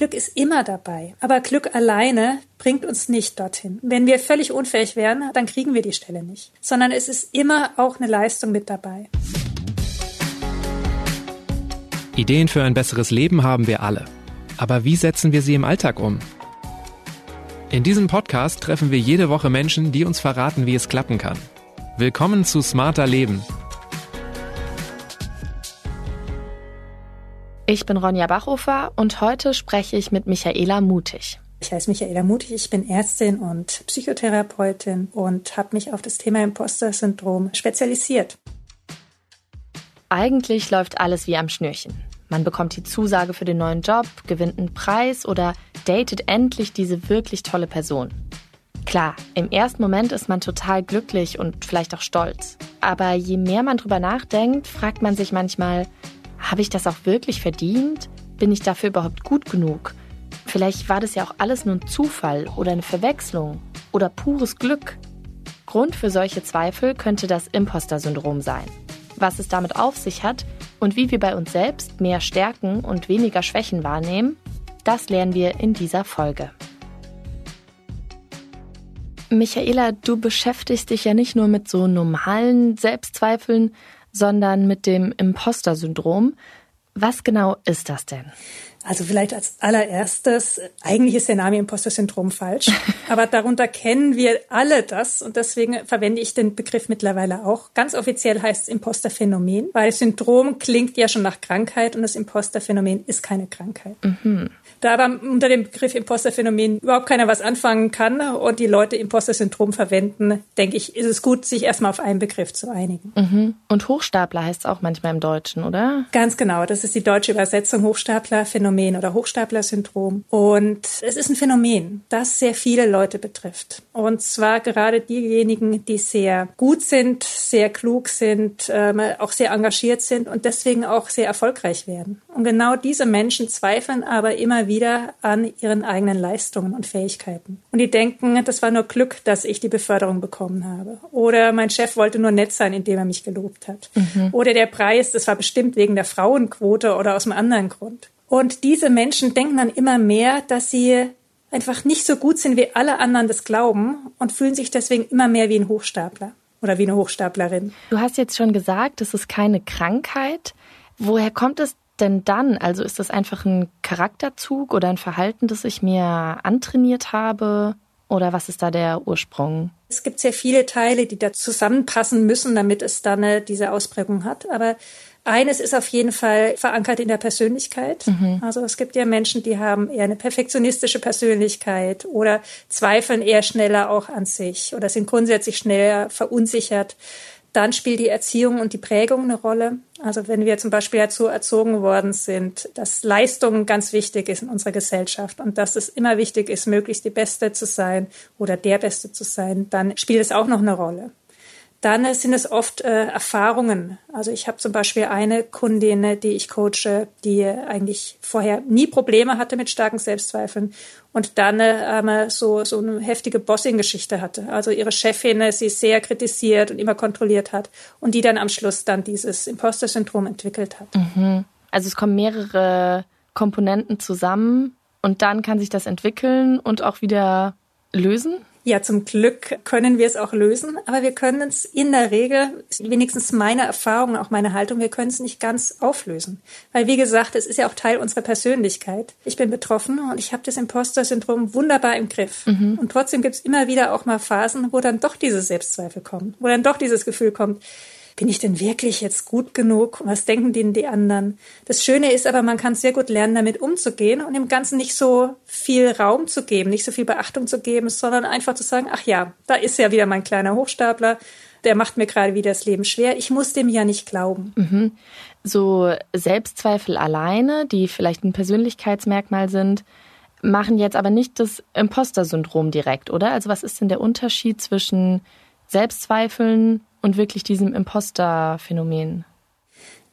Glück ist immer dabei. Aber Glück alleine bringt uns nicht dorthin. Wenn wir völlig unfähig wären, dann kriegen wir die Stelle nicht. Sondern es ist immer auch eine Leistung mit dabei. Ideen für ein besseres Leben haben wir alle. Aber wie setzen wir sie im Alltag um? In diesem Podcast treffen wir jede Woche Menschen, die uns verraten, wie es klappen kann. Willkommen zu Smarter Leben. Ich bin Ronja Bachhofer und heute spreche ich mit Michaela Mutig. Ich heiße Michaela Mutig, ich bin Ärztin und Psychotherapeutin und habe mich auf das Thema Imposter-Syndrom spezialisiert. Eigentlich läuft alles wie am Schnürchen. Man bekommt die Zusage für den neuen Job, gewinnt einen Preis oder datet endlich diese wirklich tolle Person. Klar, im ersten Moment ist man total glücklich und vielleicht auch stolz. Aber je mehr man drüber nachdenkt, fragt man sich manchmal, habe ich das auch wirklich verdient? Bin ich dafür überhaupt gut genug? Vielleicht war das ja auch alles nur ein Zufall oder eine Verwechslung oder pures Glück. Grund für solche Zweifel könnte das Imposter-Syndrom sein. Was es damit auf sich hat, und wie wir bei uns selbst mehr Stärken und weniger Schwächen wahrnehmen, das lernen wir in dieser Folge. Michaela, du beschäftigst dich ja nicht nur mit so normalen Selbstzweifeln, sondern mit dem Imposter-Syndrom. Was genau ist das denn? Also vielleicht als allererstes, eigentlich ist der Name Imposter-Syndrom falsch, aber darunter kennen wir alle das und deswegen verwende ich den Begriff mittlerweile auch. Ganz offiziell heißt es Imposter-Phänomen, weil Syndrom klingt ja schon nach Krankheit und das Imposter-Phänomen ist keine Krankheit. Mhm. Da aber unter dem Begriff Imposter-Phänomen überhaupt keiner was anfangen kann und die Leute Imposter-Syndrom verwenden, denke ich, ist es gut, sich erstmal auf einen Begriff zu einigen. Mhm. Und Hochstapler heißt es auch manchmal im Deutschen, oder? Ganz genau, das ist die deutsche Übersetzung Hochstapler-Phänomen. Phänomen oder Hochstapler-Syndrom. Und es ist ein Phänomen, das sehr viele Leute betrifft. Und zwar gerade diejenigen, die sehr gut sind, sehr klug sind, ähm, auch sehr engagiert sind und deswegen auch sehr erfolgreich werden. Und genau diese Menschen zweifeln aber immer wieder an ihren eigenen Leistungen und Fähigkeiten. Und die denken, das war nur Glück, dass ich die Beförderung bekommen habe. Oder mein Chef wollte nur nett sein, indem er mich gelobt hat. Mhm. Oder der Preis, das war bestimmt wegen der Frauenquote oder aus einem anderen Grund. Und diese Menschen denken dann immer mehr, dass sie einfach nicht so gut sind, wie alle anderen das glauben und fühlen sich deswegen immer mehr wie ein Hochstapler oder wie eine Hochstaplerin. Du hast jetzt schon gesagt, das ist keine Krankheit. Woher kommt es denn dann? Also ist das einfach ein Charakterzug oder ein Verhalten, das ich mir antrainiert habe? Oder was ist da der Ursprung? Es gibt sehr viele Teile, die da zusammenpassen müssen, damit es dann diese Ausprägung hat. Aber eines ist auf jeden Fall verankert in der Persönlichkeit. Mhm. Also es gibt ja Menschen, die haben eher eine perfektionistische Persönlichkeit oder zweifeln eher schneller auch an sich oder sind grundsätzlich schneller verunsichert. Dann spielt die Erziehung und die Prägung eine Rolle. Also wenn wir zum Beispiel dazu erzogen worden sind, dass Leistung ganz wichtig ist in unserer Gesellschaft und dass es immer wichtig ist, möglichst die Beste zu sein oder der Beste zu sein, dann spielt es auch noch eine Rolle. Dann sind es oft äh, Erfahrungen. Also ich habe zum Beispiel eine Kundin, die ich coache, die eigentlich vorher nie Probleme hatte mit starken Selbstzweifeln und dann äh, so, so eine heftige Bossing-Geschichte hatte. Also ihre Chefin äh, sie sehr kritisiert und immer kontrolliert hat und die dann am Schluss dann dieses Imposter-Syndrom entwickelt hat. Mhm. Also es kommen mehrere Komponenten zusammen und dann kann sich das entwickeln und auch wieder lösen? Ja, zum Glück können wir es auch lösen, aber wir können es in der Regel, wenigstens meine Erfahrung, auch meine Haltung, wir können es nicht ganz auflösen. Weil, wie gesagt, es ist ja auch Teil unserer Persönlichkeit. Ich bin betroffen und ich habe das Imposter-Syndrom wunderbar im Griff. Mhm. Und trotzdem gibt es immer wieder auch mal Phasen, wo dann doch diese Selbstzweifel kommen, wo dann doch dieses Gefühl kommt, bin ich denn wirklich jetzt gut genug? Was denken denn die anderen? Das Schöne ist aber, man kann sehr gut lernen, damit umzugehen und dem Ganzen nicht so viel Raum zu geben, nicht so viel Beachtung zu geben, sondern einfach zu sagen, ach ja, da ist ja wieder mein kleiner Hochstapler, der macht mir gerade wieder das Leben schwer. Ich muss dem ja nicht glauben. Mhm. So Selbstzweifel alleine, die vielleicht ein Persönlichkeitsmerkmal sind, machen jetzt aber nicht das Imposter-Syndrom direkt, oder? Also was ist denn der Unterschied zwischen Selbstzweifeln und wirklich diesem Imposter-Phänomen?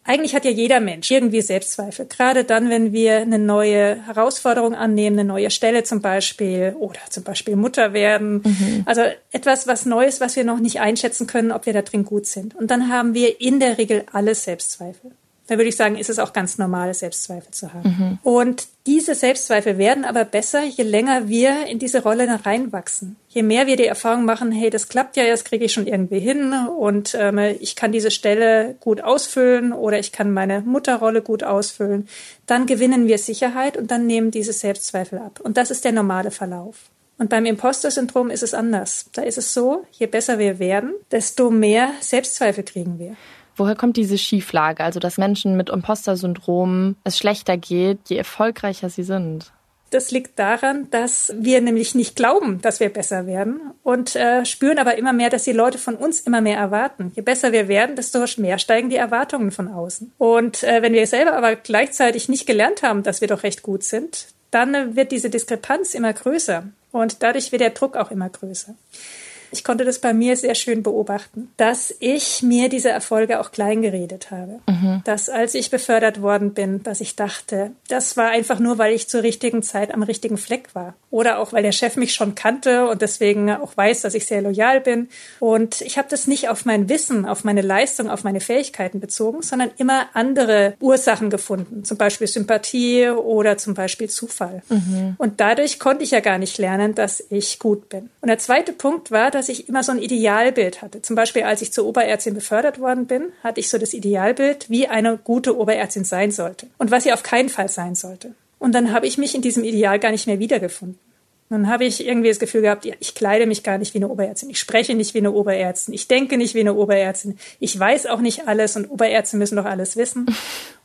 Eigentlich hat ja jeder Mensch irgendwie Selbstzweifel. Gerade dann, wenn wir eine neue Herausforderung annehmen, eine neue Stelle zum Beispiel oder zum Beispiel Mutter werden. Mhm. Also etwas, was Neues, was wir noch nicht einschätzen können, ob wir da drin gut sind. Und dann haben wir in der Regel alle Selbstzweifel. Da würde ich sagen, ist es auch ganz normal, Selbstzweifel zu haben. Mhm. Und diese Selbstzweifel werden aber besser, je länger wir in diese Rolle reinwachsen. Je mehr wir die Erfahrung machen, hey, das klappt ja, das kriege ich schon irgendwie hin und ähm, ich kann diese Stelle gut ausfüllen oder ich kann meine Mutterrolle gut ausfüllen, dann gewinnen wir Sicherheit und dann nehmen diese Selbstzweifel ab. Und das ist der normale Verlauf. Und beim Imposter-Syndrom ist es anders. Da ist es so, je besser wir werden, desto mehr Selbstzweifel kriegen wir. Woher kommt diese Schieflage, also dass Menschen mit Imposter-Syndrom es schlechter geht, je erfolgreicher sie sind? Das liegt daran, dass wir nämlich nicht glauben, dass wir besser werden und äh, spüren aber immer mehr, dass die Leute von uns immer mehr erwarten. Je besser wir werden, desto mehr steigen die Erwartungen von außen. Und äh, wenn wir selber aber gleichzeitig nicht gelernt haben, dass wir doch recht gut sind, dann äh, wird diese Diskrepanz immer größer und dadurch wird der Druck auch immer größer. Ich konnte das bei mir sehr schön beobachten, dass ich mir diese Erfolge auch klein geredet habe. Mhm. Dass als ich befördert worden bin, dass ich dachte, das war einfach nur, weil ich zur richtigen Zeit am richtigen Fleck war. Oder auch, weil der Chef mich schon kannte und deswegen auch weiß, dass ich sehr loyal bin. Und ich habe das nicht auf mein Wissen, auf meine Leistung, auf meine Fähigkeiten bezogen, sondern immer andere Ursachen gefunden. Zum Beispiel Sympathie oder zum Beispiel Zufall. Mhm. Und dadurch konnte ich ja gar nicht lernen, dass ich gut bin. Und der zweite Punkt war, dass ich immer so ein Idealbild hatte. Zum Beispiel, als ich zur Oberärztin befördert worden bin, hatte ich so das Idealbild, wie eine gute Oberärztin sein sollte und was sie auf keinen Fall sein sollte. Und dann habe ich mich in diesem Ideal gar nicht mehr wiedergefunden. Dann habe ich irgendwie das Gefühl gehabt, ja, ich kleide mich gar nicht wie eine Oberärztin, ich spreche nicht wie eine Oberärztin, ich denke nicht wie eine Oberärztin, ich weiß auch nicht alles und Oberärzte müssen doch alles wissen.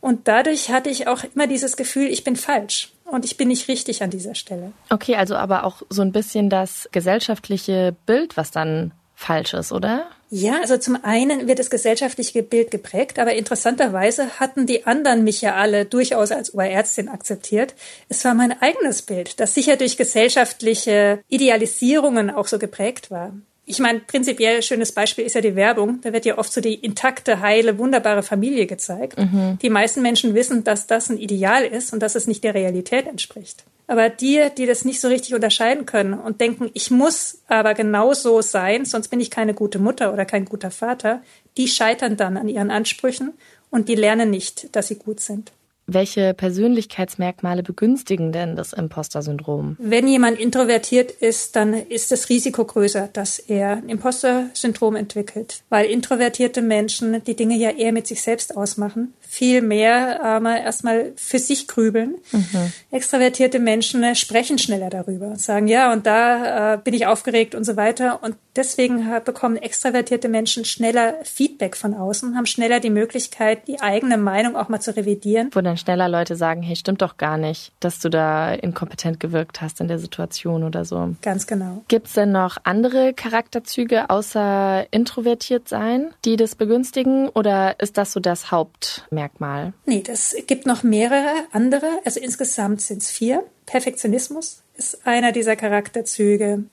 Und dadurch hatte ich auch immer dieses Gefühl, ich bin falsch und ich bin nicht richtig an dieser Stelle. Okay, also aber auch so ein bisschen das gesellschaftliche Bild, was dann falsch ist, oder? Ja, also zum einen wird das gesellschaftliche Bild geprägt, aber interessanterweise hatten die anderen mich ja alle durchaus als Oberärztin akzeptiert. Es war mein eigenes Bild, das sicher durch gesellschaftliche Idealisierungen auch so geprägt war. Ich meine, prinzipiell schönes Beispiel ist ja die Werbung. Da wird ja oft so die intakte, heile, wunderbare Familie gezeigt. Mhm. Die meisten Menschen wissen, dass das ein Ideal ist und dass es nicht der Realität entspricht. Aber die, die das nicht so richtig unterscheiden können und denken, ich muss aber genau so sein, sonst bin ich keine gute Mutter oder kein guter Vater, die scheitern dann an ihren Ansprüchen und die lernen nicht, dass sie gut sind. Welche Persönlichkeitsmerkmale begünstigen denn das Imposter-Syndrom? Wenn jemand introvertiert ist, dann ist das Risiko größer, dass er ein Imposter-Syndrom entwickelt, weil introvertierte Menschen die Dinge ja eher mit sich selbst ausmachen, viel mehr ähm, erstmal für sich grübeln. Mhm. Extravertierte Menschen äh, sprechen schneller darüber, sagen ja und da äh, bin ich aufgeregt und so weiter und deswegen bekommen extravertierte Menschen schneller Feedback von außen, haben schneller die Möglichkeit, die eigene Meinung auch mal zu revidieren. Wo dann schneller Leute sagen, hey, stimmt doch gar nicht, dass du da inkompetent gewirkt hast in der Situation oder so. Ganz genau. Gibt es denn noch andere Charakterzüge außer introvertiert sein, die das begünstigen oder ist das so das Hauptmerkmal? Nee, das gibt noch mehrere andere. Also insgesamt sind es vier. Perfektionismus ist einer dieser Charakterzüge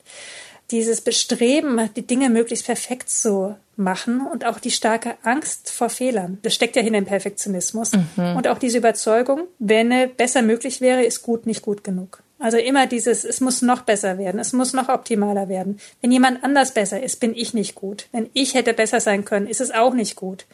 dieses Bestreben, die Dinge möglichst perfekt zu machen und auch die starke Angst vor Fehlern. Das steckt ja hin im Perfektionismus. Mhm. Und auch diese Überzeugung, wenn besser möglich wäre, ist gut nicht gut genug. Also immer dieses, es muss noch besser werden, es muss noch optimaler werden. Wenn jemand anders besser ist, bin ich nicht gut. Wenn ich hätte besser sein können, ist es auch nicht gut.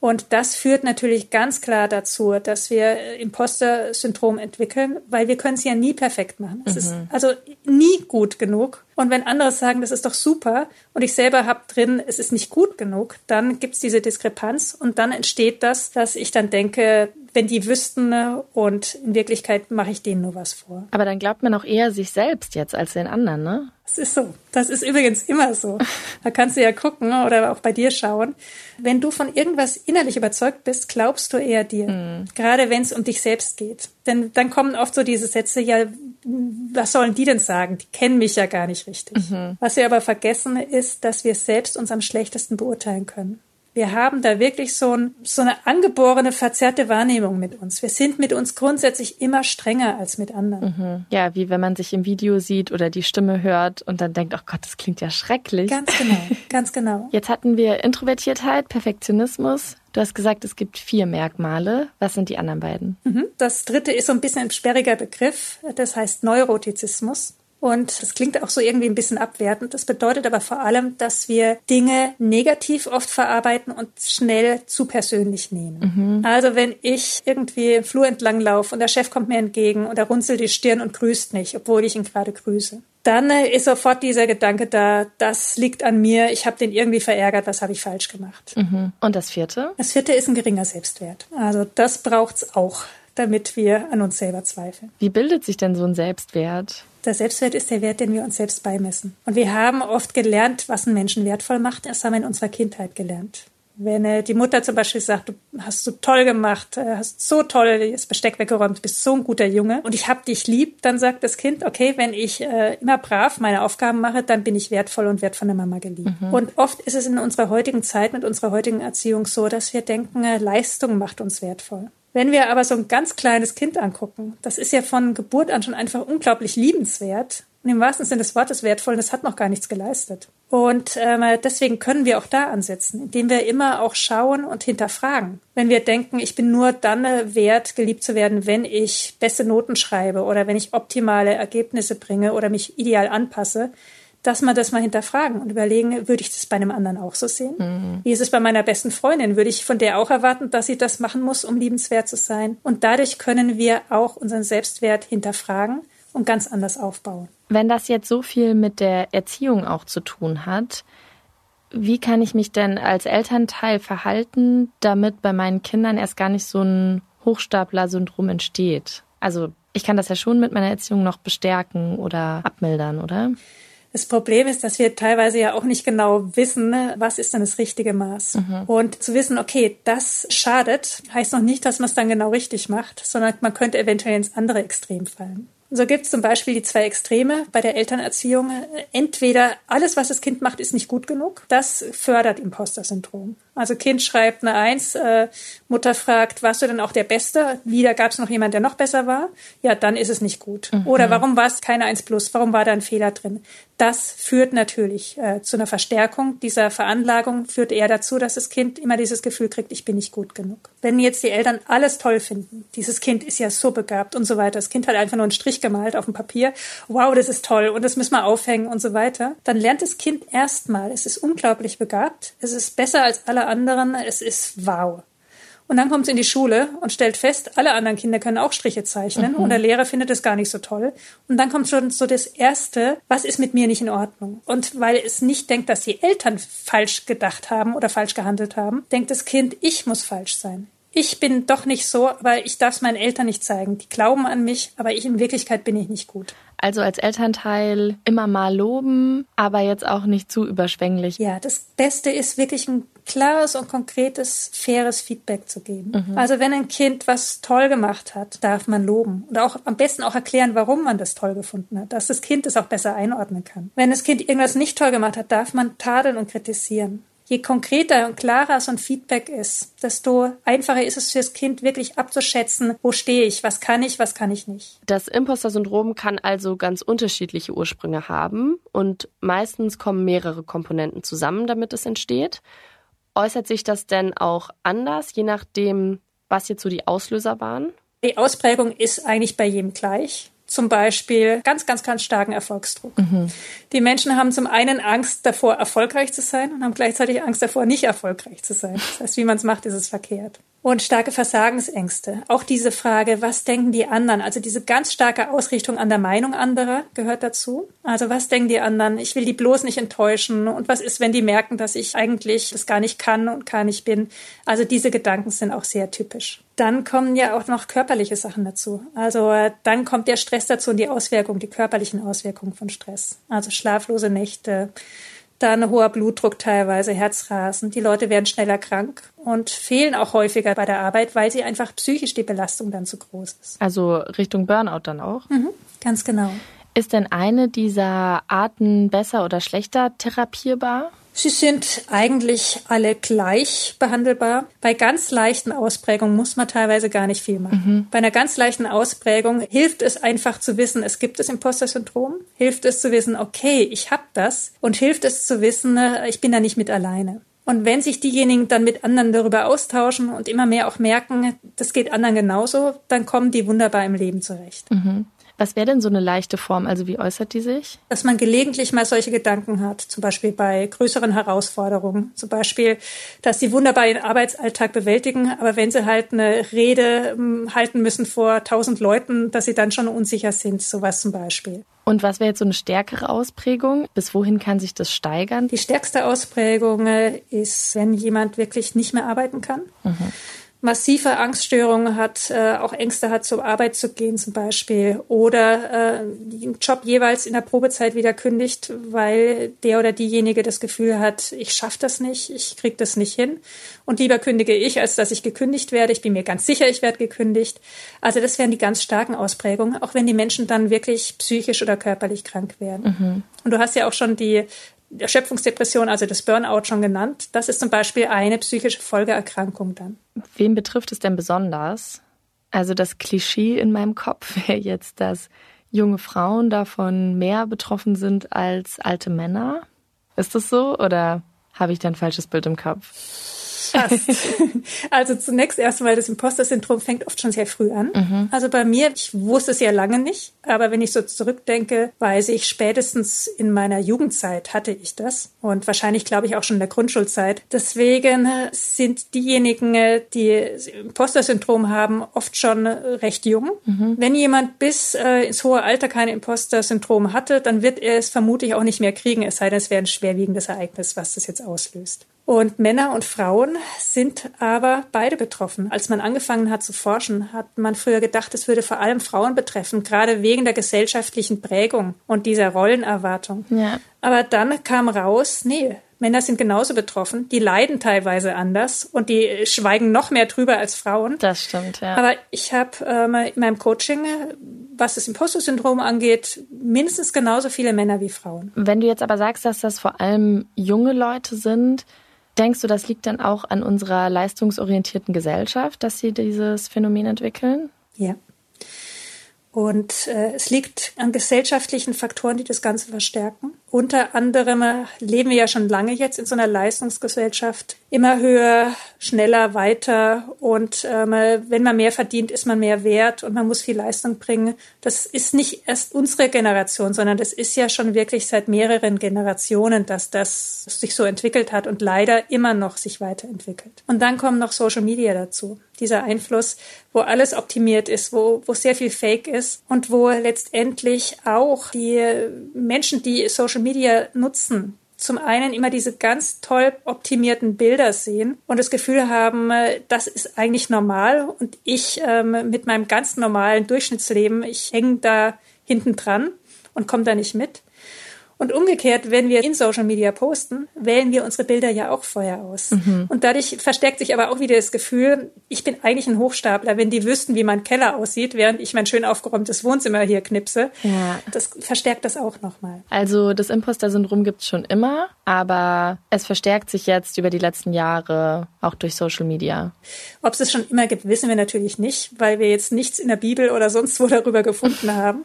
Und das führt natürlich ganz klar dazu, dass wir Imposter-Syndrom entwickeln, weil wir können es ja nie perfekt machen. Es mhm. ist also nie gut genug. Und wenn andere sagen, das ist doch super und ich selber habe drin, es ist nicht gut genug, dann gibt es diese Diskrepanz und dann entsteht das, dass ich dann denke, wenn die wüssten ne, und in Wirklichkeit mache ich denen nur was vor. Aber dann glaubt man auch eher sich selbst jetzt als den anderen, ne? Das ist so. Das ist übrigens immer so. Da kannst du ja gucken oder auch bei dir schauen. Wenn du von irgendwas innerlich überzeugt bist, glaubst du eher dir. Mhm. Gerade wenn es um dich selbst geht. Denn dann kommen oft so diese Sätze, ja, was sollen die denn sagen? Die kennen mich ja gar nicht richtig. Mhm. Was wir aber vergessen ist, dass wir selbst uns am schlechtesten beurteilen können. Wir haben da wirklich so, ein, so eine angeborene, verzerrte Wahrnehmung mit uns. Wir sind mit uns grundsätzlich immer strenger als mit anderen. Mhm. Ja, wie wenn man sich im Video sieht oder die Stimme hört und dann denkt, oh Gott, das klingt ja schrecklich. Ganz genau, ganz genau. Jetzt hatten wir Introvertiertheit, Perfektionismus, Du hast gesagt, es gibt vier Merkmale. Was sind die anderen beiden? Mhm. Das dritte ist so ein bisschen ein sperriger Begriff. Das heißt Neurotizismus. Und das klingt auch so irgendwie ein bisschen abwertend. Das bedeutet aber vor allem, dass wir Dinge negativ oft verarbeiten und schnell zu persönlich nehmen. Mhm. Also wenn ich irgendwie im Flur entlang laufe und der Chef kommt mir entgegen und er runzelt die Stirn und grüßt nicht, obwohl ich ihn gerade grüße. Dann äh, ist sofort dieser Gedanke da, das liegt an mir, ich habe den irgendwie verärgert, was habe ich falsch gemacht. Mhm. Und das vierte? Das vierte ist ein geringer Selbstwert. Also das braucht's auch damit wir an uns selber zweifeln. Wie bildet sich denn so ein Selbstwert? Der Selbstwert ist der Wert, den wir uns selbst beimessen. Und wir haben oft gelernt, was einen Menschen wertvoll macht. Das haben wir in unserer Kindheit gelernt. Wenn äh, die Mutter zum Beispiel sagt, du hast so toll gemacht, äh, hast so toll das Besteck weggeräumt, bist so ein guter Junge und ich hab dich lieb, dann sagt das Kind, okay, wenn ich äh, immer brav meine Aufgaben mache, dann bin ich wertvoll und werd von der Mama geliebt. Mhm. Und oft ist es in unserer heutigen Zeit mit unserer heutigen Erziehung so, dass wir denken, äh, Leistung macht uns wertvoll. Wenn wir aber so ein ganz kleines Kind angucken, das ist ja von Geburt an schon einfach unglaublich liebenswert und im wahrsten Sinne des Wortes wertvoll, das hat noch gar nichts geleistet. Und ähm, deswegen können wir auch da ansetzen, indem wir immer auch schauen und hinterfragen. Wenn wir denken, ich bin nur dann äh, wert, geliebt zu werden, wenn ich beste Noten schreibe oder wenn ich optimale Ergebnisse bringe oder mich ideal anpasse, dass man das mal hinterfragen und überlegen, würde ich das bei einem anderen auch so sehen? Mhm. Wie ist es bei meiner besten Freundin? Würde ich von der auch erwarten, dass sie das machen muss, um liebenswert zu sein? Und dadurch können wir auch unseren Selbstwert hinterfragen und ganz anders aufbauen. Wenn das jetzt so viel mit der Erziehung auch zu tun hat, wie kann ich mich denn als Elternteil verhalten, damit bei meinen Kindern erst gar nicht so ein Hochstapler-Syndrom entsteht? Also ich kann das ja schon mit meiner Erziehung noch bestärken oder abmildern, oder? Das Problem ist, dass wir teilweise ja auch nicht genau wissen, ne, was ist denn das richtige Maß. Mhm. Und zu wissen, okay, das schadet, heißt noch nicht, dass man es dann genau richtig macht, sondern man könnte eventuell ins andere Extrem fallen. So gibt es zum Beispiel die zwei Extreme bei der Elternerziehung. Entweder alles, was das Kind macht, ist nicht gut genug. Das fördert Imposter-Syndrom. Also Kind schreibt eine Eins, äh, Mutter fragt, warst du denn auch der Beste? Wieder gab es noch jemand, der noch besser war? Ja, dann ist es nicht gut. Mhm. Oder warum war es keine Eins plus? Warum war da ein Fehler drin? Das führt natürlich äh, zu einer Verstärkung dieser Veranlagung, führt eher dazu, dass das Kind immer dieses Gefühl kriegt, ich bin nicht gut genug. Wenn jetzt die Eltern alles toll finden, dieses Kind ist ja so begabt und so weiter, das Kind hat einfach nur einen Strich gemalt auf dem Papier, wow, das ist toll und das müssen wir aufhängen und so weiter, dann lernt das Kind erstmal, es ist unglaublich begabt, es ist besser als alle anderen, es ist wow. Und dann kommt es in die Schule und stellt fest, alle anderen Kinder können auch Striche zeichnen mhm. und der Lehrer findet es gar nicht so toll. Und dann kommt schon so das Erste, was ist mit mir nicht in Ordnung? Und weil es nicht denkt, dass die Eltern falsch gedacht haben oder falsch gehandelt haben, denkt das Kind, ich muss falsch sein ich bin doch nicht so, aber ich darf es meinen Eltern nicht zeigen. Die glauben an mich, aber ich in Wirklichkeit bin ich nicht gut. Also als Elternteil immer mal loben, aber jetzt auch nicht zu überschwänglich. Ja, das Beste ist wirklich ein klares und konkretes, faires Feedback zu geben. Mhm. Also wenn ein Kind was toll gemacht hat, darf man loben. Und auch am besten auch erklären, warum man das toll gefunden hat, dass das Kind es auch besser einordnen kann. Wenn das Kind irgendwas nicht toll gemacht hat, darf man tadeln und kritisieren je konkreter und klarer so ein Feedback ist, desto einfacher ist es für das Kind wirklich abzuschätzen, wo stehe ich, was kann ich, was kann ich nicht. Das Imposter-Syndrom kann also ganz unterschiedliche Ursprünge haben und meistens kommen mehrere Komponenten zusammen, damit es entsteht. Äußert sich das denn auch anders, je nachdem, was jetzt so die Auslöser waren? Die Ausprägung ist eigentlich bei jedem gleich zum Beispiel ganz, ganz, ganz starken Erfolgsdruck. Mhm. Die Menschen haben zum einen Angst davor, erfolgreich zu sein und haben gleichzeitig Angst davor, nicht erfolgreich zu sein. Das heißt, wie man es macht, ist es verkehrt. Und starke Versagensängste. Auch diese Frage, was denken die anderen? Also diese ganz starke Ausrichtung an der Meinung anderer gehört dazu. Also was denken die anderen? Ich will die bloß nicht enttäuschen. Und was ist, wenn die merken, dass ich eigentlich das gar nicht kann und gar nicht bin? Also diese Gedanken sind auch sehr typisch. Dann kommen ja auch noch körperliche Sachen dazu. Also äh, dann kommt der Stress dazu und die Auswirkungen, die körperlichen Auswirkungen von Stress. Also schlaflose Nächte, dann hoher Blutdruck teilweise, Herzrasen. Die Leute werden schneller krank und fehlen auch häufiger bei der Arbeit, weil sie einfach psychisch die Belastung dann zu groß ist. Also Richtung Burnout dann auch? Mhm, ganz genau. Ist denn eine dieser Arten besser oder schlechter therapierbar? Sie sind eigentlich alle gleich behandelbar. Bei ganz leichten Ausprägungen muss man teilweise gar nicht viel machen. Mhm. Bei einer ganz leichten Ausprägung hilft es einfach zu wissen, es gibt das Imposter-Syndrom, hilft es zu wissen, okay, ich habe das und hilft es zu wissen, äh, ich bin da nicht mit alleine. Und wenn sich diejenigen dann mit anderen darüber austauschen und immer mehr auch merken, das geht anderen genauso, dann kommen die wunderbar im Leben zurecht. Mhm. Was wäre denn so eine leichte Form? Also wie äußert die sich? Dass man gelegentlich mal solche Gedanken hat, zum Beispiel bei größeren Herausforderungen. Zum Beispiel, dass sie wunderbar ihren Arbeitsalltag bewältigen, aber wenn sie halt eine Rede ähm, halten müssen vor tausend Leuten, dass sie dann schon unsicher sind, sowas zum Beispiel. Und was wäre jetzt so eine stärkere Ausprägung? Bis wohin kann sich das steigern? Die stärkste Ausprägung äh, ist, wenn jemand wirklich nicht mehr arbeiten kann. Mhm massive Angststörungen hat, äh, auch Ängste hat, zur Arbeit zu gehen zum Beispiel oder äh, den Job jeweils in der Probezeit wieder kündigt, weil der oder diejenige das Gefühl hat, ich schaffe das nicht, ich kriege das nicht hin und lieber kündige ich, als dass ich gekündigt werde. Ich bin mir ganz sicher, ich werde gekündigt. Also das wären die ganz starken Ausprägungen, auch wenn die Menschen dann wirklich psychisch oder körperlich krank werden. Mhm. Und du hast ja auch schon die Erschöpfungsdepression, also das Burnout schon genannt. Das ist zum Beispiel eine psychische Folgeerkrankung dann. Wen betrifft es denn besonders? Also das Klischee in meinem Kopf wäre jetzt, dass junge Frauen davon mehr betroffen sind als alte Männer. Ist das so oder habe ich da ein falsches Bild im Kopf? Fast. Also zunächst erstmal, das Imposter-Syndrom fängt oft schon sehr früh an. Mhm. Also bei mir, ich wusste es ja lange nicht, aber wenn ich so zurückdenke, weiß ich, spätestens in meiner Jugendzeit hatte ich das und wahrscheinlich glaube ich auch schon in der Grundschulzeit. Deswegen sind diejenigen, die Imposter-Syndrom haben, oft schon recht jung. Mhm. Wenn jemand bis äh, ins hohe Alter kein Imposter-Syndrom hatte, dann wird er es vermutlich auch nicht mehr kriegen, es sei denn, es wäre ein schwerwiegendes Ereignis, was das jetzt auslöst. Und Männer und Frauen sind aber beide betroffen. Als man angefangen hat zu forschen, hat man früher gedacht, es würde vor allem Frauen betreffen, gerade wegen der gesellschaftlichen Prägung und dieser Rollenerwartung. Ja. Aber dann kam raus, nee, Männer sind genauso betroffen, die leiden teilweise anders und die schweigen noch mehr drüber als Frauen. Das stimmt, ja. Aber ich habe ähm, in meinem Coaching, was das Imposter-Syndrom angeht, mindestens genauso viele Männer wie Frauen. Wenn du jetzt aber sagst, dass das vor allem junge Leute sind, Denkst du, das liegt dann auch an unserer leistungsorientierten Gesellschaft, dass sie dieses Phänomen entwickeln? Ja. Und äh, es liegt an gesellschaftlichen Faktoren, die das Ganze verstärken. Unter anderem äh, leben wir ja schon lange jetzt in so einer Leistungsgesellschaft. Immer höher, schneller, weiter. Und ähm, wenn man mehr verdient, ist man mehr wert und man muss viel Leistung bringen. Das ist nicht erst unsere Generation, sondern das ist ja schon wirklich seit mehreren Generationen, dass das sich so entwickelt hat und leider immer noch sich weiterentwickelt. Und dann kommen noch Social Media dazu. Dieser Einfluss, wo alles optimiert ist, wo, wo sehr viel Fake ist und wo letztendlich auch die Menschen, die Social Social Media nutzen, zum einen immer diese ganz toll optimierten Bilder sehen und das Gefühl haben, äh, das ist eigentlich normal und ich ähm, mit meinem ganz normalen Durchschnittsleben, ich hänge da hinten dran und komme da nicht mit. Und umgekehrt, wenn wir in Social Media posten, wählen wir unsere Bilder ja auch vorher aus. Mhm. Und dadurch verstärkt sich aber auch wieder das Gefühl, ich bin eigentlich ein Hochstapler, wenn die wüssten, wie mein Keller aussieht, während ich mein schön aufgeräumtes Wohnzimmer hier knipse. Ja. Das verstärkt das auch nochmal. Also das Imposter-Syndrom gibt es schon immer, aber es verstärkt sich jetzt über die letzten Jahre auch durch Social Media. Ob es es schon immer gibt, wissen wir natürlich nicht, weil wir jetzt nichts in der Bibel oder sonst wo darüber gefunden haben.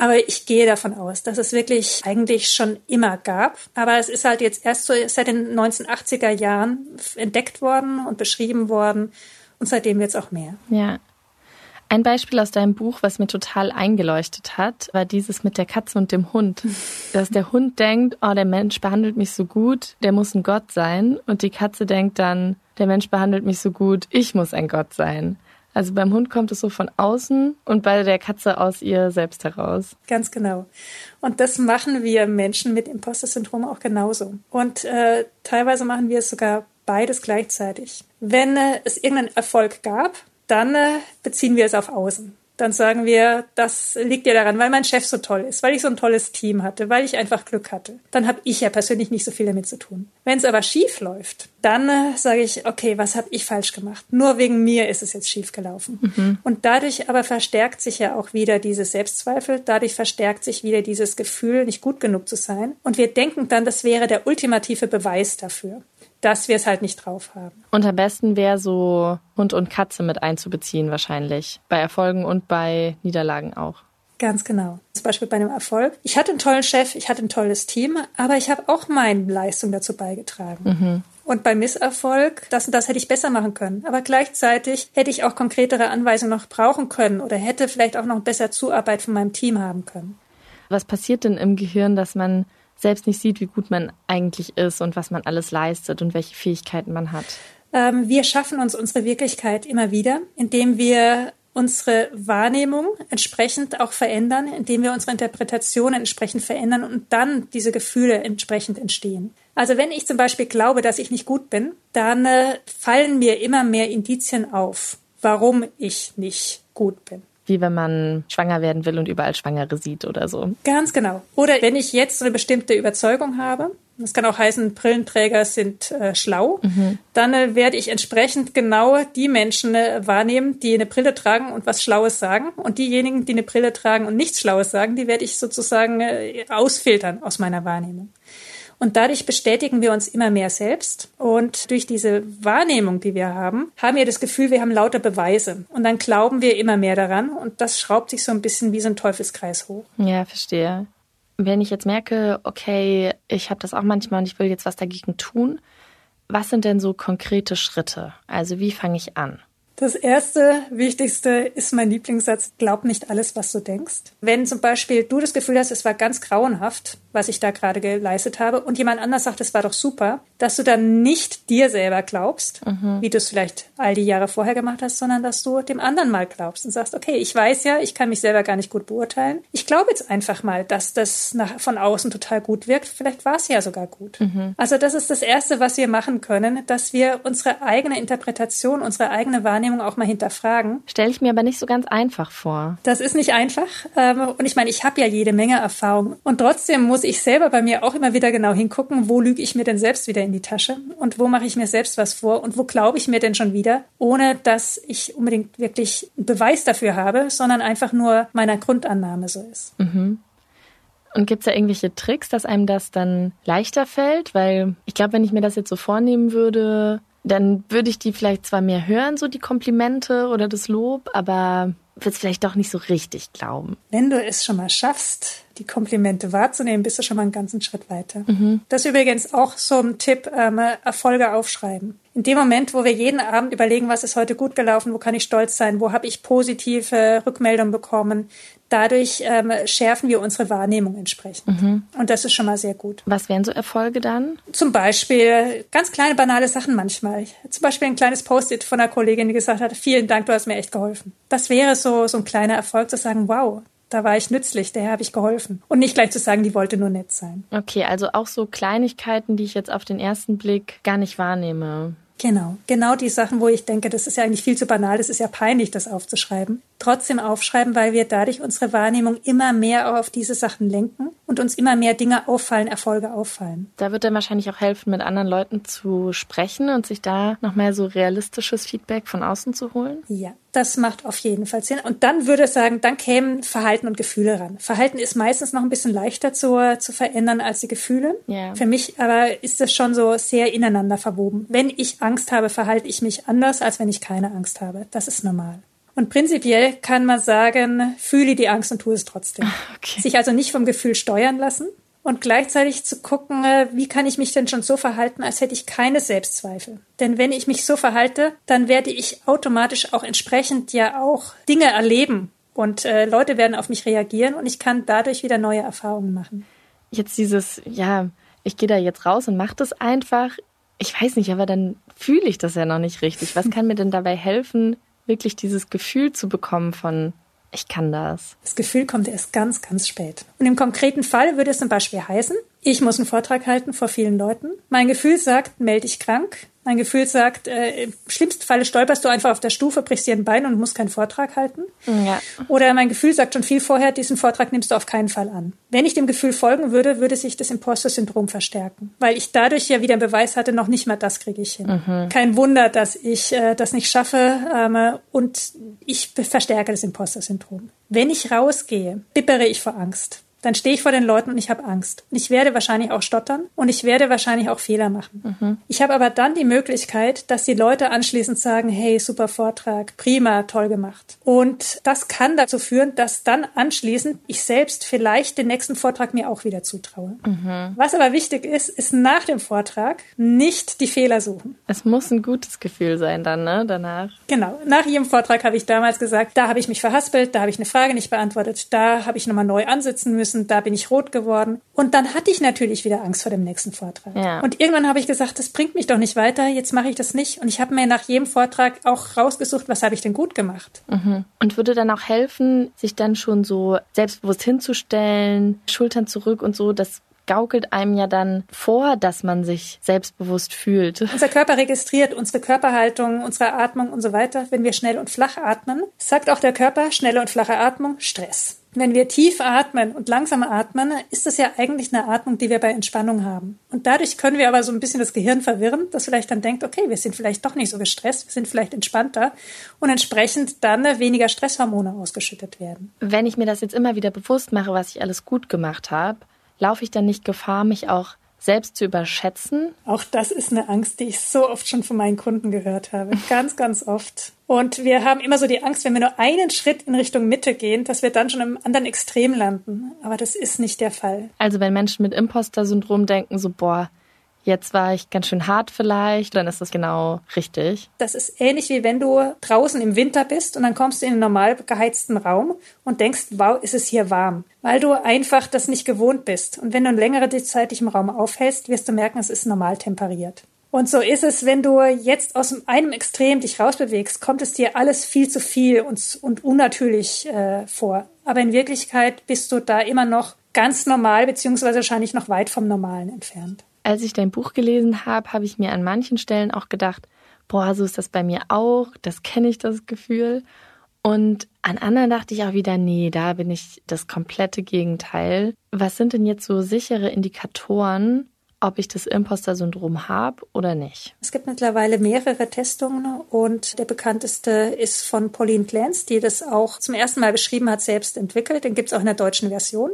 Aber ich gehe davon aus, dass es wirklich eigentlich schon immer gab. Aber es ist halt jetzt erst so seit den 1980er Jahren entdeckt worden und beschrieben worden. Und seitdem wird es auch mehr. Ja. Ein Beispiel aus deinem Buch, was mir total eingeleuchtet hat, war dieses mit der Katze und dem Hund. Dass der Hund denkt, oh, der Mensch behandelt mich so gut, der muss ein Gott sein. Und die Katze denkt dann, der Mensch behandelt mich so gut, ich muss ein Gott sein. Also beim Hund kommt es so von außen und bei der Katze aus ihr selbst heraus. Ganz genau. Und das machen wir Menschen mit Imposter-Syndrom auch genauso. Und äh, teilweise machen wir es sogar beides gleichzeitig. Wenn äh, es irgendeinen Erfolg gab, dann äh, beziehen wir es auf Außen dann sagen wir, das liegt ja daran, weil mein Chef so toll ist, weil ich so ein tolles Team hatte, weil ich einfach Glück hatte. Dann habe ich ja persönlich nicht so viel damit zu tun. Wenn es aber schief läuft, dann äh, sage ich, okay, was habe ich falsch gemacht? Nur wegen mir ist es jetzt schief gelaufen. Mhm. Und dadurch aber verstärkt sich ja auch wieder dieses Selbstzweifel, dadurch verstärkt sich wieder dieses Gefühl, nicht gut genug zu sein. Und wir denken dann, das wäre der ultimative Beweis dafür dass wir es halt nicht drauf haben. Und am besten wäre so Hund und Katze mit einzubeziehen wahrscheinlich. Bei Erfolgen und bei Niederlagen auch. Ganz genau. Zum Beispiel bei einem Erfolg. Ich hatte einen tollen Chef, ich hatte ein tolles Team, aber ich habe auch meine Leistung dazu beigetragen. Mhm. Und bei Misserfolg, das und das hätte ich besser machen können. Aber gleichzeitig hätte ich auch konkretere Anweisungen noch brauchen können oder hätte vielleicht auch noch besser Zuarbeit von meinem Team haben können. Was passiert denn im Gehirn, dass man selbst nicht sieht, wie gut man eigentlich ist und was man alles leistet und welche Fähigkeiten man hat? Ähm, wir schaffen uns unsere Wirklichkeit immer wieder, indem wir unsere Wahrnehmung entsprechend auch verändern, indem wir unsere Interpretation entsprechend verändern und dann diese Gefühle entsprechend entstehen. Also wenn ich zum Beispiel glaube, dass ich nicht gut bin, dann äh, fallen mir immer mehr Indizien auf, warum ich nicht gut bin wie wenn man schwanger werden will und überall Schwangere sieht oder so. Ganz genau. Oder wenn ich jetzt eine bestimmte Überzeugung habe, das kann auch heißen, Brillenträger sind äh, schlau, mhm. dann äh, werde ich entsprechend genau die Menschen äh, wahrnehmen, die eine Brille tragen und was Schlaues sagen. Und diejenigen, die eine Brille tragen und nichts Schlaues sagen, die werde ich sozusagen äh, ausfiltern aus meiner Wahrnehmung. Und dadurch bestätigen wir uns immer mehr selbst. Und durch diese Wahrnehmung, die wir haben, haben wir das Gefühl, wir haben lauter Beweise. Und dann glauben wir immer mehr daran. Und das schraubt sich so ein bisschen wie so ein Teufelskreis hoch. Ja, verstehe. Wenn ich jetzt merke, okay, ich habe das auch manchmal und ich will jetzt was dagegen tun, was sind denn so konkrete Schritte? Also wie fange ich an? Das erste, wichtigste ist mein Lieblingssatz, glaub nicht alles, was du denkst. Wenn zum Beispiel du das Gefühl hast, es war ganz grauenhaft, was ich da gerade geleistet habe, und jemand anders sagt, es war doch super, dass du dann nicht dir selber glaubst, mhm. wie du es vielleicht all die Jahre vorher gemacht hast, sondern dass du dem anderen mal glaubst und sagst, okay, ich weiß ja, ich kann mich selber gar nicht gut beurteilen. Ich glaube jetzt einfach mal, dass das nach, von außen total gut wirkt. Vielleicht war es ja sogar gut. Mhm. Also das ist das Erste, was wir machen können, dass wir unsere eigene Interpretation, unsere eigene Wahrnehmung Wahrnehmung auch mal hinterfragen. Stelle ich mir aber nicht so ganz einfach vor. Das ist nicht einfach. Ähm, und ich meine, ich habe ja jede Menge Erfahrung. Und trotzdem muss ich selber bei mir auch immer wieder genau hingucken, wo lüge ich mir denn selbst wieder in die Tasche und wo mache ich mir selbst was vor und wo glaube ich mir denn schon wieder, ohne dass ich unbedingt wirklich einen Beweis dafür habe, sondern einfach nur meiner Grundannahme so ist. Mhm. Und gibt es da irgendwelche Tricks, dass einem das dann leichter fällt? Weil ich glaube, wenn ich mir das jetzt so vornehmen würde, dann würde ich die vielleicht zwar mehr hören, so die Komplimente oder das Lob, aber würde es vielleicht doch nicht so richtig glauben. Wenn du es schon mal schaffst, die Komplimente wahrzunehmen, bist du schon mal einen ganzen Schritt weiter. Mhm. Das ist übrigens auch so ein Tipp, ähm, Erfolge aufschreiben. In dem Moment, wo wir jeden Abend überlegen, was ist heute gut gelaufen, wo kann ich stolz sein, wo habe ich positive Rückmeldungen bekommen, dadurch ähm, schärfen wir unsere Wahrnehmung entsprechend. Mhm. Und das ist schon mal sehr gut. Was wären so Erfolge dann? Zum Beispiel ganz kleine, banale Sachen manchmal. Zum Beispiel ein kleines Post-it von einer Kollegin, die gesagt hat, vielen Dank, du hast mir echt geholfen. Das wäre so, so ein kleiner Erfolg zu sagen, wow, da war ich nützlich, der habe ich geholfen. Und nicht gleich zu sagen, die wollte nur nett sein. Okay, also auch so Kleinigkeiten, die ich jetzt auf den ersten Blick gar nicht wahrnehme. Genau, genau die Sachen, wo ich denke, das ist ja eigentlich viel zu banal, das ist ja peinlich, das aufzuschreiben. Trotzdem aufschreiben, weil wir dadurch unsere Wahrnehmung immer mehr auf diese Sachen lenken und uns immer mehr Dinge auffallen, Erfolge auffallen. Da wird dann wahrscheinlich auch helfen, mit anderen Leuten zu sprechen und sich da nochmal so realistisches Feedback von außen zu holen. Ja, das macht auf jeden Fall Sinn. Und dann würde ich sagen, dann kämen Verhalten und Gefühle ran. Verhalten ist meistens noch ein bisschen leichter zu, zu verändern als die Gefühle. Ja. Für mich aber ist das schon so sehr ineinander verwoben. Wenn ich Angst habe, verhalte ich mich anders, als wenn ich keine Angst habe. Das ist normal. Und prinzipiell kann man sagen, fühle die Angst und tu es trotzdem. Okay. Sich also nicht vom Gefühl steuern lassen, und gleichzeitig zu gucken, äh, wie kann ich mich denn schon so verhalten, als hätte ich keine Selbstzweifel. Denn wenn ich mich so verhalte, dann werde ich automatisch auch entsprechend ja auch Dinge erleben und äh, Leute werden auf mich reagieren und ich kann dadurch wieder neue Erfahrungen machen. Jetzt dieses, ja, ich gehe da jetzt raus und mache das einfach. Ich weiß nicht, aber dann fühle ich das ja noch nicht richtig. Was kann mir denn dabei helfen, wirklich dieses Gefühl zu bekommen von, ich kann das. Das Gefühl kommt erst ganz, ganz spät. Und im konkreten Fall würde es zum Beispiel heißen, ich muss einen Vortrag halten vor vielen Leuten. Mein Gefühl sagt, melde dich krank. Mein Gefühl sagt, äh, im schlimmsten Falle stolperst du einfach auf der Stufe, brichst dir ein Bein und musst keinen Vortrag halten. Ja. Oder mein Gefühl sagt schon viel vorher, diesen Vortrag nimmst du auf keinen Fall an. Wenn ich dem Gefühl folgen würde, würde sich das Imposter-Syndrom verstärken, weil ich dadurch ja wieder einen Beweis hatte, noch nicht mal das kriege ich hin. Mhm. Kein Wunder, dass ich äh, das nicht schaffe ähm, und ich verstärke das Imposter-Syndrom. Wenn ich rausgehe, bippere ich vor Angst Dann stehe ich vor den Leuten und ich habe Angst. Und ich werde wahrscheinlich auch stottern und ich werde wahrscheinlich auch Fehler machen. Mhm. Ich habe aber dann die Möglichkeit, dass die Leute anschließend sagen, hey, super Vortrag, prima, toll gemacht. Und das kann dazu führen, dass dann anschließend ich selbst vielleicht den nächsten Vortrag mir auch wieder zutraue. Mhm. Was aber wichtig ist, ist nach dem Vortrag nicht die Fehler suchen. Es muss ein gutes Gefühl sein dann, ne, danach. Genau. Nach jedem Vortrag habe ich damals gesagt, da habe ich mich verhaspelt, da habe ich eine Frage nicht beantwortet, da habe ich nochmal neu ansitzen müssen, da bin ich rot geworden. Und dann hatte ich natürlich wieder Angst vor dem nächsten Vortrag. Ja. Und irgendwann habe ich gesagt, das bringt mich doch nicht weiter, jetzt mache ich das nicht. Und ich habe mir nach jedem Vortrag auch rausgesucht, was habe ich denn gut gemacht. Mhm. Und würde dann auch helfen, sich dann schon so selbstbewusst hinzustellen, Schultern zurück und so, das gaukelt einem ja dann vor, dass man sich selbstbewusst fühlt. Unser Körper registriert unsere Körperhaltung, unsere Atmung und so weiter. Wenn wir schnell und flach atmen, sagt auch der Körper, schnelle und flache Atmung, Stress. Wenn wir tief atmen und langsam atmen, ist das ja eigentlich eine Atmung, die wir bei Entspannung haben. Und dadurch können wir aber so ein bisschen das Gehirn verwirren, das vielleicht dann denkt, okay, wir sind vielleicht doch nicht so gestresst, wir sind vielleicht entspannter und entsprechend dann weniger Stresshormone ausgeschüttet werden. Wenn ich mir das jetzt immer wieder bewusst mache, was ich alles gut gemacht habe, laufe ich dann nicht Gefahr, mich auch selbst zu überschätzen? Auch das ist eine Angst, die ich so oft schon von meinen Kunden gehört habe. Ganz, ganz oft. Und wir haben immer so die Angst, wenn wir nur einen Schritt in Richtung Mitte gehen, dass wir dann schon im anderen Extrem landen. Aber das ist nicht der Fall. Also wenn Menschen mit Imposter-Syndrom denken, so, boah, jetzt war ich ganz schön hart vielleicht, dann ist das genau richtig. Das ist ähnlich wie wenn du draußen im Winter bist und dann kommst du in einen normal geheizten Raum und denkst, wow, ist es hier warm, weil du einfach das nicht gewohnt bist. Und wenn du eine längere Zeit dich im Raum aufhältst, wirst du merken, es ist normal temperiert. Und so ist es, wenn du jetzt aus einem Extrem dich rausbewegst, kommt es dir alles viel zu viel und, und unnatürlich äh, vor. Aber in Wirklichkeit bist du da immer noch ganz normal, beziehungsweise wahrscheinlich noch weit vom Normalen entfernt als ich dein Buch gelesen habe, habe ich mir an manchen Stellen auch gedacht, boah, so ist das bei mir auch, das kenne ich, das Gefühl. Und an anderen dachte ich auch wieder, nee, da bin ich das komplette Gegenteil. Was sind denn jetzt so sichere Indikatoren, ob ich das Imposter-Syndrom habe oder nicht? Es gibt mittlerweile mehrere Testungen und der bekannteste ist von Pauline Clance, die das auch zum ersten Mal beschrieben hat, selbst entwickelt. Den gibt es auch in der deutschen Version.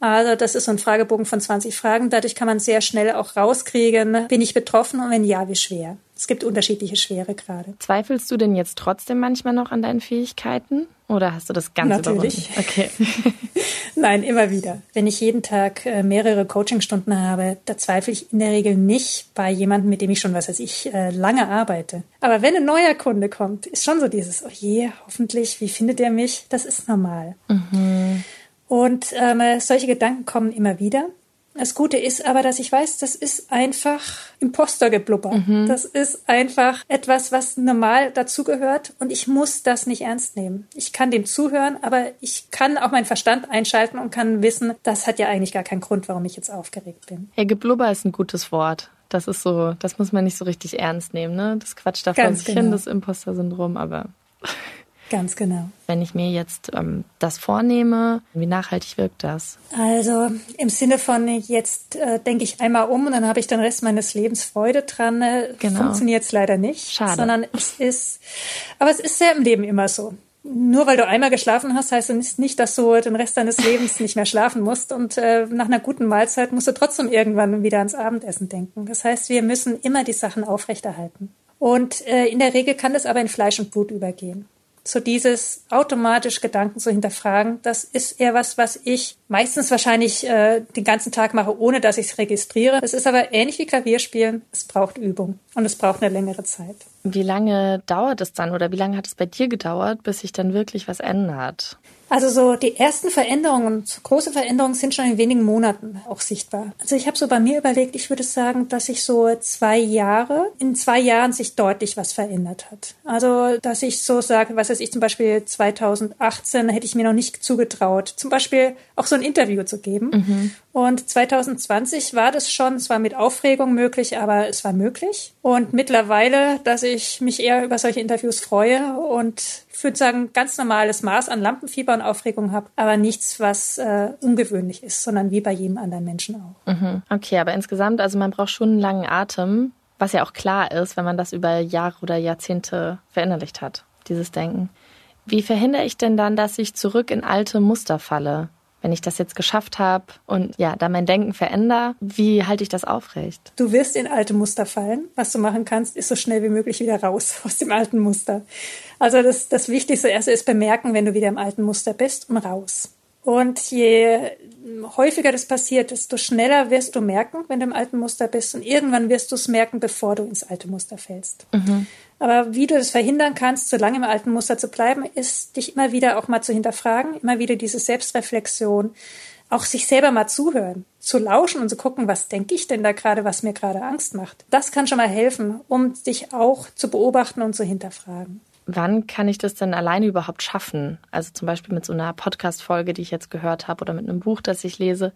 Also das ist so ein Fragebogen von 20 Fragen. Dadurch kann man sehr schnell auch rauskriegen, bin ich betroffen und wenn ja, wie schwer. Es gibt unterschiedliche Schweregrade. Zweifelst du denn jetzt trotzdem manchmal noch an deinen Fähigkeiten? Oder hast du das ganz Natürlich. überwunden? Okay. Nein, immer wieder. Wenn ich jeden Tag äh, mehrere Coachingstunden habe, da zweifle ich in der Regel nicht bei jemandem, mit dem ich schon, was weiß ich, äh, lange arbeite. Aber wenn ein neuer Kunde kommt, ist schon so dieses, oh je, hoffentlich, wie findet er mich? Das ist normal. Mhm. Und ähm, solche Gedanken kommen immer wieder. Das Gute ist aber, dass ich weiß, das ist einfach Impostergeblubber. Mhm. Das ist einfach etwas, was normal dazugehört und ich muss das nicht ernst nehmen. Ich kann dem zuhören, aber ich kann auch meinen Verstand einschalten und kann wissen, das hat ja eigentlich gar keinen Grund, warum ich jetzt aufgeregt bin. Ja, Geblubber ist ein gutes Wort. Das ist so, das muss man nicht so richtig ernst nehmen, ne? Das quatscht da vor sich genau. hin, das Imposter-Syndrom, aber Ganz genau. Wenn ich mir jetzt ähm, das vornehme, wie nachhaltig wirkt das? Also im Sinne von jetzt äh, denke ich einmal um und dann habe ich den Rest meines Lebens Freude dran. Äh, genau. Funktioniert es leider nicht. Schade. Sondern es ist, aber es ist ja im Leben immer so. Nur weil du einmal geschlafen hast, heißt es nicht, dass du den Rest deines Lebens nicht mehr schlafen musst. Und äh, nach einer guten Mahlzeit musst du trotzdem irgendwann wieder ans Abendessen denken. Das heißt, wir müssen immer die Sachen aufrechterhalten. Und äh, in der Regel kann das aber in Fleisch und Blut übergehen so dieses automatisch Gedanken zu hinterfragen, das ist eher was, was ich meistens wahrscheinlich äh, den ganzen Tag mache, ohne dass ich es registriere. Es ist aber ähnlich wie Klavierspielen. Es braucht Übung und es braucht eine längere Zeit. Wie lange dauert es dann oder wie lange hat es bei dir gedauert, bis sich dann wirklich was ändert? Also so die ersten Veränderungen, große Veränderungen sind schon in wenigen Monaten auch sichtbar. Also ich habe so bei mir überlegt, ich würde sagen, dass sich so zwei Jahre, in zwei Jahren sich deutlich was verändert hat. Also dass ich so sage, was weiß ich zum Beispiel 2018 hätte ich mir noch nicht zugetraut, zum Beispiel auch so ein Interview zu geben. Mhm. Und 2020 war das schon, es war mit Aufregung möglich, aber es war möglich. Und mittlerweile, dass ich mich eher über solche Interviews freue und ich würde sagen, ganz normales Maß an Lampenfieber und Aufregung habe, aber nichts, was äh, ungewöhnlich ist, sondern wie bei jedem anderen Menschen auch. Mhm. Okay, aber insgesamt, also man braucht schon einen langen Atem, was ja auch klar ist, wenn man das über Jahre oder Jahrzehnte verinnerlicht hat, dieses Denken. Wie verhindere ich denn dann, dass ich zurück in alte Muster falle? Wenn ich das jetzt geschafft habe und ja, da mein Denken verändere, wie halte ich das aufrecht? Du wirst in alte Muster fallen. Was du machen kannst, ist so schnell wie möglich wieder raus aus dem alten Muster. Also das, das Wichtigste erste ist bemerken, wenn du wieder im alten Muster bist und raus. Und je häufiger das passiert, desto schneller wirst du merken, wenn du im alten Muster bist. Und irgendwann wirst du es merken, bevor du ins alte Muster fällst. Mhm. Aber wie du das verhindern kannst, so lange im alten Muster zu bleiben, ist dich immer wieder auch mal zu hinterfragen, immer wieder diese Selbstreflexion, auch sich selber mal zuhören, zu lauschen und zu gucken, was denke ich denn da gerade, was mir gerade Angst macht. Das kann schon mal helfen, um dich auch zu beobachten und zu hinterfragen. Wann kann ich das denn alleine überhaupt schaffen? Also zum Beispiel mit so einer Podcast-Folge, die ich jetzt gehört habe, oder mit einem Buch, das ich lese.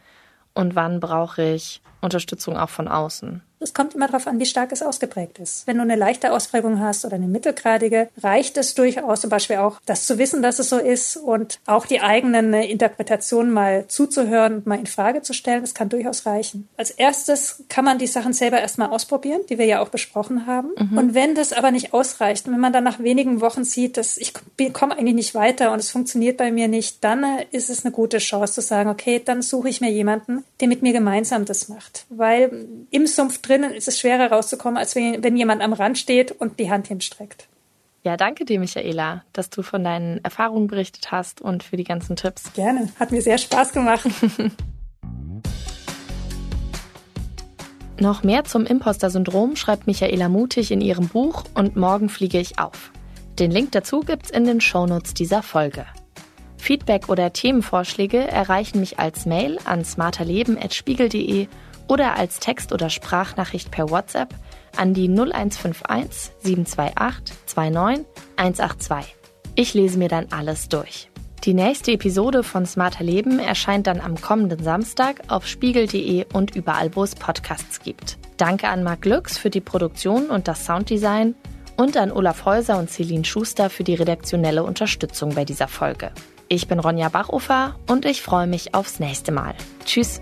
Und wann brauche ich Unterstützung auch von außen? Es kommt immer darauf an, wie stark es ausgeprägt ist. Wenn du eine leichte Ausprägung hast oder eine mittelgradige, reicht es durchaus zum Beispiel auch, das zu wissen, dass es so ist und auch die eigenen Interpretationen mal zuzuhören und mal in Frage zu stellen. Das kann durchaus reichen. Als erstes kann man die Sachen selber erstmal ausprobieren, die wir ja auch besprochen haben. Mhm. Und wenn das aber nicht ausreicht und wenn man dann nach wenigen Wochen sieht, dass ich komme eigentlich nicht weiter und es funktioniert bei mir nicht, dann ist es eine gute Chance zu sagen, okay, dann suche ich mir jemanden, der mit mir gemeinsam das macht. Weil im Sumpf drinnen ist es schwerer rauszukommen, als wenn, wenn jemand am Rand steht und die Hand hinstreckt. Ja, danke dir, Michaela, dass du von deinen Erfahrungen berichtet hast und für die ganzen Tipps. Gerne, hat mir sehr Spaß gemacht. Noch mehr zum Imposter-Syndrom schreibt Michaela Mutig in ihrem Buch Und morgen fliege ich auf. Den Link dazu gibt's in den Shownotes dieser Folge. Feedback oder Themenvorschläge erreichen mich als Mail an smarterleben.spiegel.de oder als Text- oder Sprachnachricht per WhatsApp an die 0151 728 29 182. Ich lese mir dann alles durch. Die nächste Episode von Smarter Leben erscheint dann am kommenden Samstag auf spiegel.de und überall, wo es Podcasts gibt. Danke an Marc Lux für die Produktion und das Sounddesign und an Olaf Häuser und Celine Schuster für die redaktionelle Unterstützung bei dieser Folge. Ich bin Ronja Bachofer und ich freue mich aufs nächste Mal. Tschüss.